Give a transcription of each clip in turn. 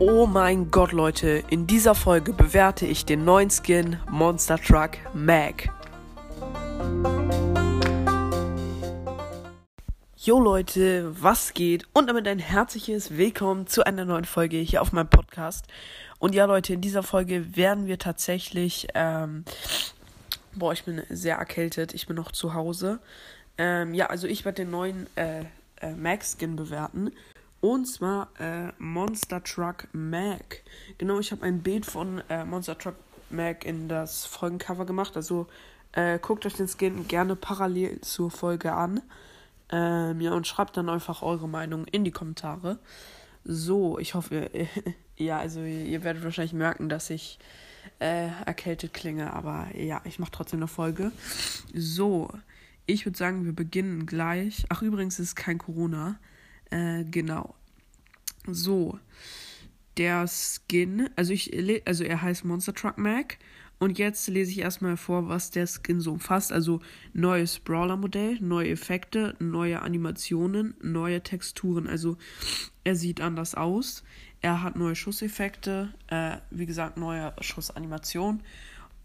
Oh mein Gott, Leute, in dieser Folge bewerte ich den neuen Skin Monster Truck Mag. Jo Leute, was geht? Und damit ein herzliches Willkommen zu einer neuen Folge hier auf meinem Podcast. Und ja Leute, in dieser Folge werden wir tatsächlich, ähm, boah, ich bin sehr erkältet, ich bin noch zu Hause. Ähm, ja, also ich werde den neuen äh, äh, Mag-Skin bewerten. Und zwar äh, Monster Truck Mag. Genau, ich habe ein Bild von äh, Monster Truck Mag in das Folgencover gemacht. Also äh, guckt euch den Skin gerne parallel zur Folge an. Ähm, ja, und schreibt dann einfach eure Meinung in die Kommentare. So, ich hoffe, ja, also ihr werdet wahrscheinlich merken, dass ich äh, erkältet klinge, aber ja, ich mache trotzdem eine Folge. So, ich würde sagen, wir beginnen gleich. Ach, übrigens ist kein Corona. Äh, genau. So. Der Skin, also ich also er heißt Monster Truck Mac. Und jetzt lese ich erstmal vor, was der Skin so umfasst. Also neues Brawler-Modell, neue Effekte, neue Animationen, neue Texturen. Also er sieht anders aus. Er hat neue Schusseffekte, äh, wie gesagt, neue Schussanimation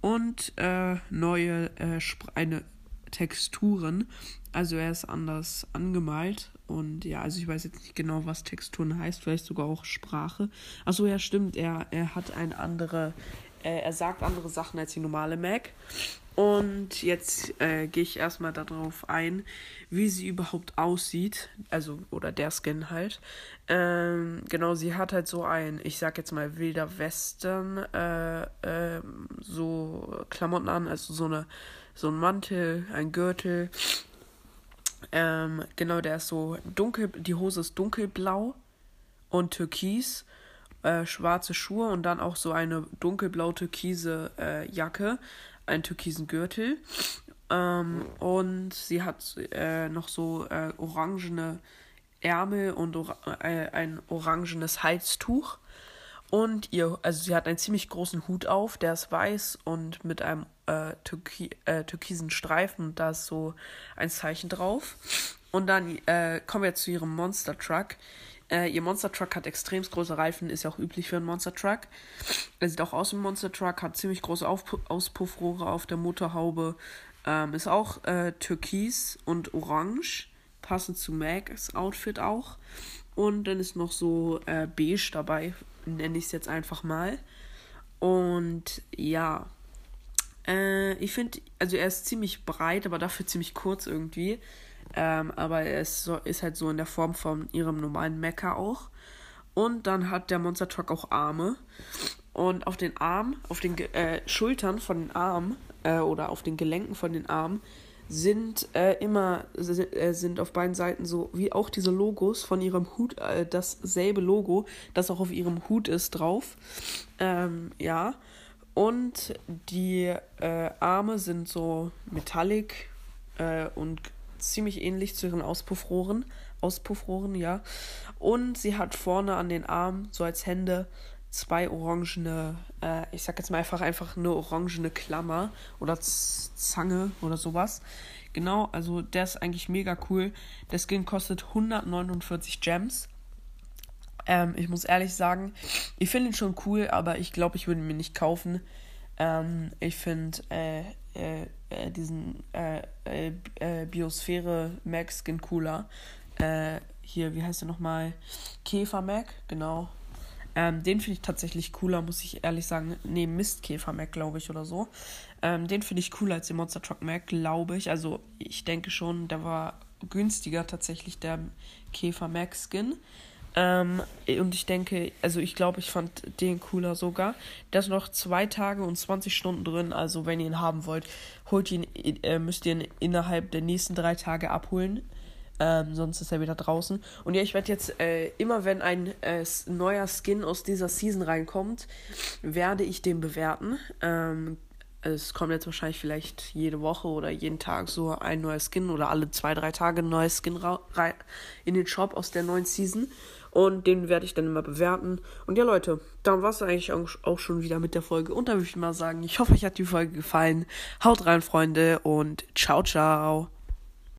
und äh, neue äh, eine Texturen. Also er ist anders angemalt. Und ja, also ich weiß jetzt nicht genau, was Texturen heißt, vielleicht sogar auch Sprache. Achso, ja, stimmt, er, er hat eine andere, äh, er sagt andere Sachen als die normale Mac. Und jetzt äh, gehe ich erstmal darauf ein, wie sie überhaupt aussieht. Also, oder der Skin halt. Ähm, genau, sie hat halt so ein, ich sag jetzt mal, wilder Westen, äh, äh, so Klamotten an, also so eine, so ein Mantel, ein Gürtel. Ähm, genau, der ist so dunkel, die Hose ist dunkelblau und türkis. Äh, schwarze Schuhe und dann auch so eine dunkelblau-türkise äh, Jacke einen türkisen Gürtel. Ähm, und sie hat äh, noch so äh, orangene Ärmel und or äh, ein orangenes Halstuch. Und ihr, also sie hat einen ziemlich großen Hut auf, der ist weiß und mit einem äh, türki äh, türkisen Streifen da ist so ein Zeichen drauf. Und dann äh, kommen wir zu ihrem Monster Truck. Äh, ihr Monster Truck hat extrem große Reifen, ist ja auch üblich für einen Monster Truck. Er sieht auch aus wie ein Monster Truck, hat ziemlich große Auf Auspuffrohre auf der Motorhaube. Ähm, ist auch äh, türkis und orange, passend zu Mags Outfit auch. Und dann ist noch so äh, beige dabei, nenne ich es jetzt einfach mal. Und ja, äh, ich finde, also er ist ziemlich breit, aber dafür ziemlich kurz irgendwie. Ähm, aber er ist, so, ist halt so in der Form von ihrem normalen Mecha auch. Und dann hat der Monster Truck auch Arme. Und auf den Armen, auf den äh, Schultern von den Armen äh, oder auf den Gelenken von den Armen sind äh, immer äh, sind auf beiden Seiten so wie auch diese Logos von ihrem Hut äh, dasselbe Logo, das auch auf ihrem Hut ist drauf. Ähm, ja. Und die äh, Arme sind so metallic und ziemlich ähnlich zu ihren Auspuffrohren. Auspuffrohren, ja. Und sie hat vorne an den Armen, so als Hände, zwei orangene, äh, ich sag jetzt mal einfach, einfach eine orangene Klammer oder Zange oder sowas. Genau, also der ist eigentlich mega cool. Der Skin kostet 149 Gems. Ähm, ich muss ehrlich sagen, ich finde ihn schon cool, aber ich glaube, ich würde ihn mir nicht kaufen. Ähm, ich finde äh, äh, äh, diesen äh, äh, äh, Biosphäre Mac Skin cooler. Hier, wie heißt der nochmal? Käfer Mac, genau. Ähm, den finde ich tatsächlich cooler, muss ich ehrlich sagen. Nee, Mistkäfer Mac, glaube ich, oder so. Ähm, den finde ich cooler als den Monster Truck Mac, glaube ich. Also, ich denke schon, der war günstiger tatsächlich, der Käfer Mac Skin. Ähm, und ich denke, also ich glaube, ich fand den cooler sogar. Der ist noch zwei Tage und 20 Stunden drin. Also wenn ihr ihn haben wollt, holt ihn, äh, müsst ihr ihn innerhalb der nächsten drei Tage abholen. Ähm, sonst ist er wieder draußen. Und ja, ich werde jetzt äh, immer, wenn ein äh, neuer Skin aus dieser Season reinkommt, werde ich den bewerten. Ähm, es kommt jetzt wahrscheinlich vielleicht jede Woche oder jeden Tag so ein neuer Skin oder alle zwei, drei Tage ein neuer Skin in den Shop aus der neuen Season. Und den werde ich dann immer bewerten. Und ja, Leute, dann war es eigentlich auch schon wieder mit der Folge. Und dann würde ich mal sagen, ich hoffe, euch hat die Folge gefallen. Haut rein, Freunde, und ciao, ciao.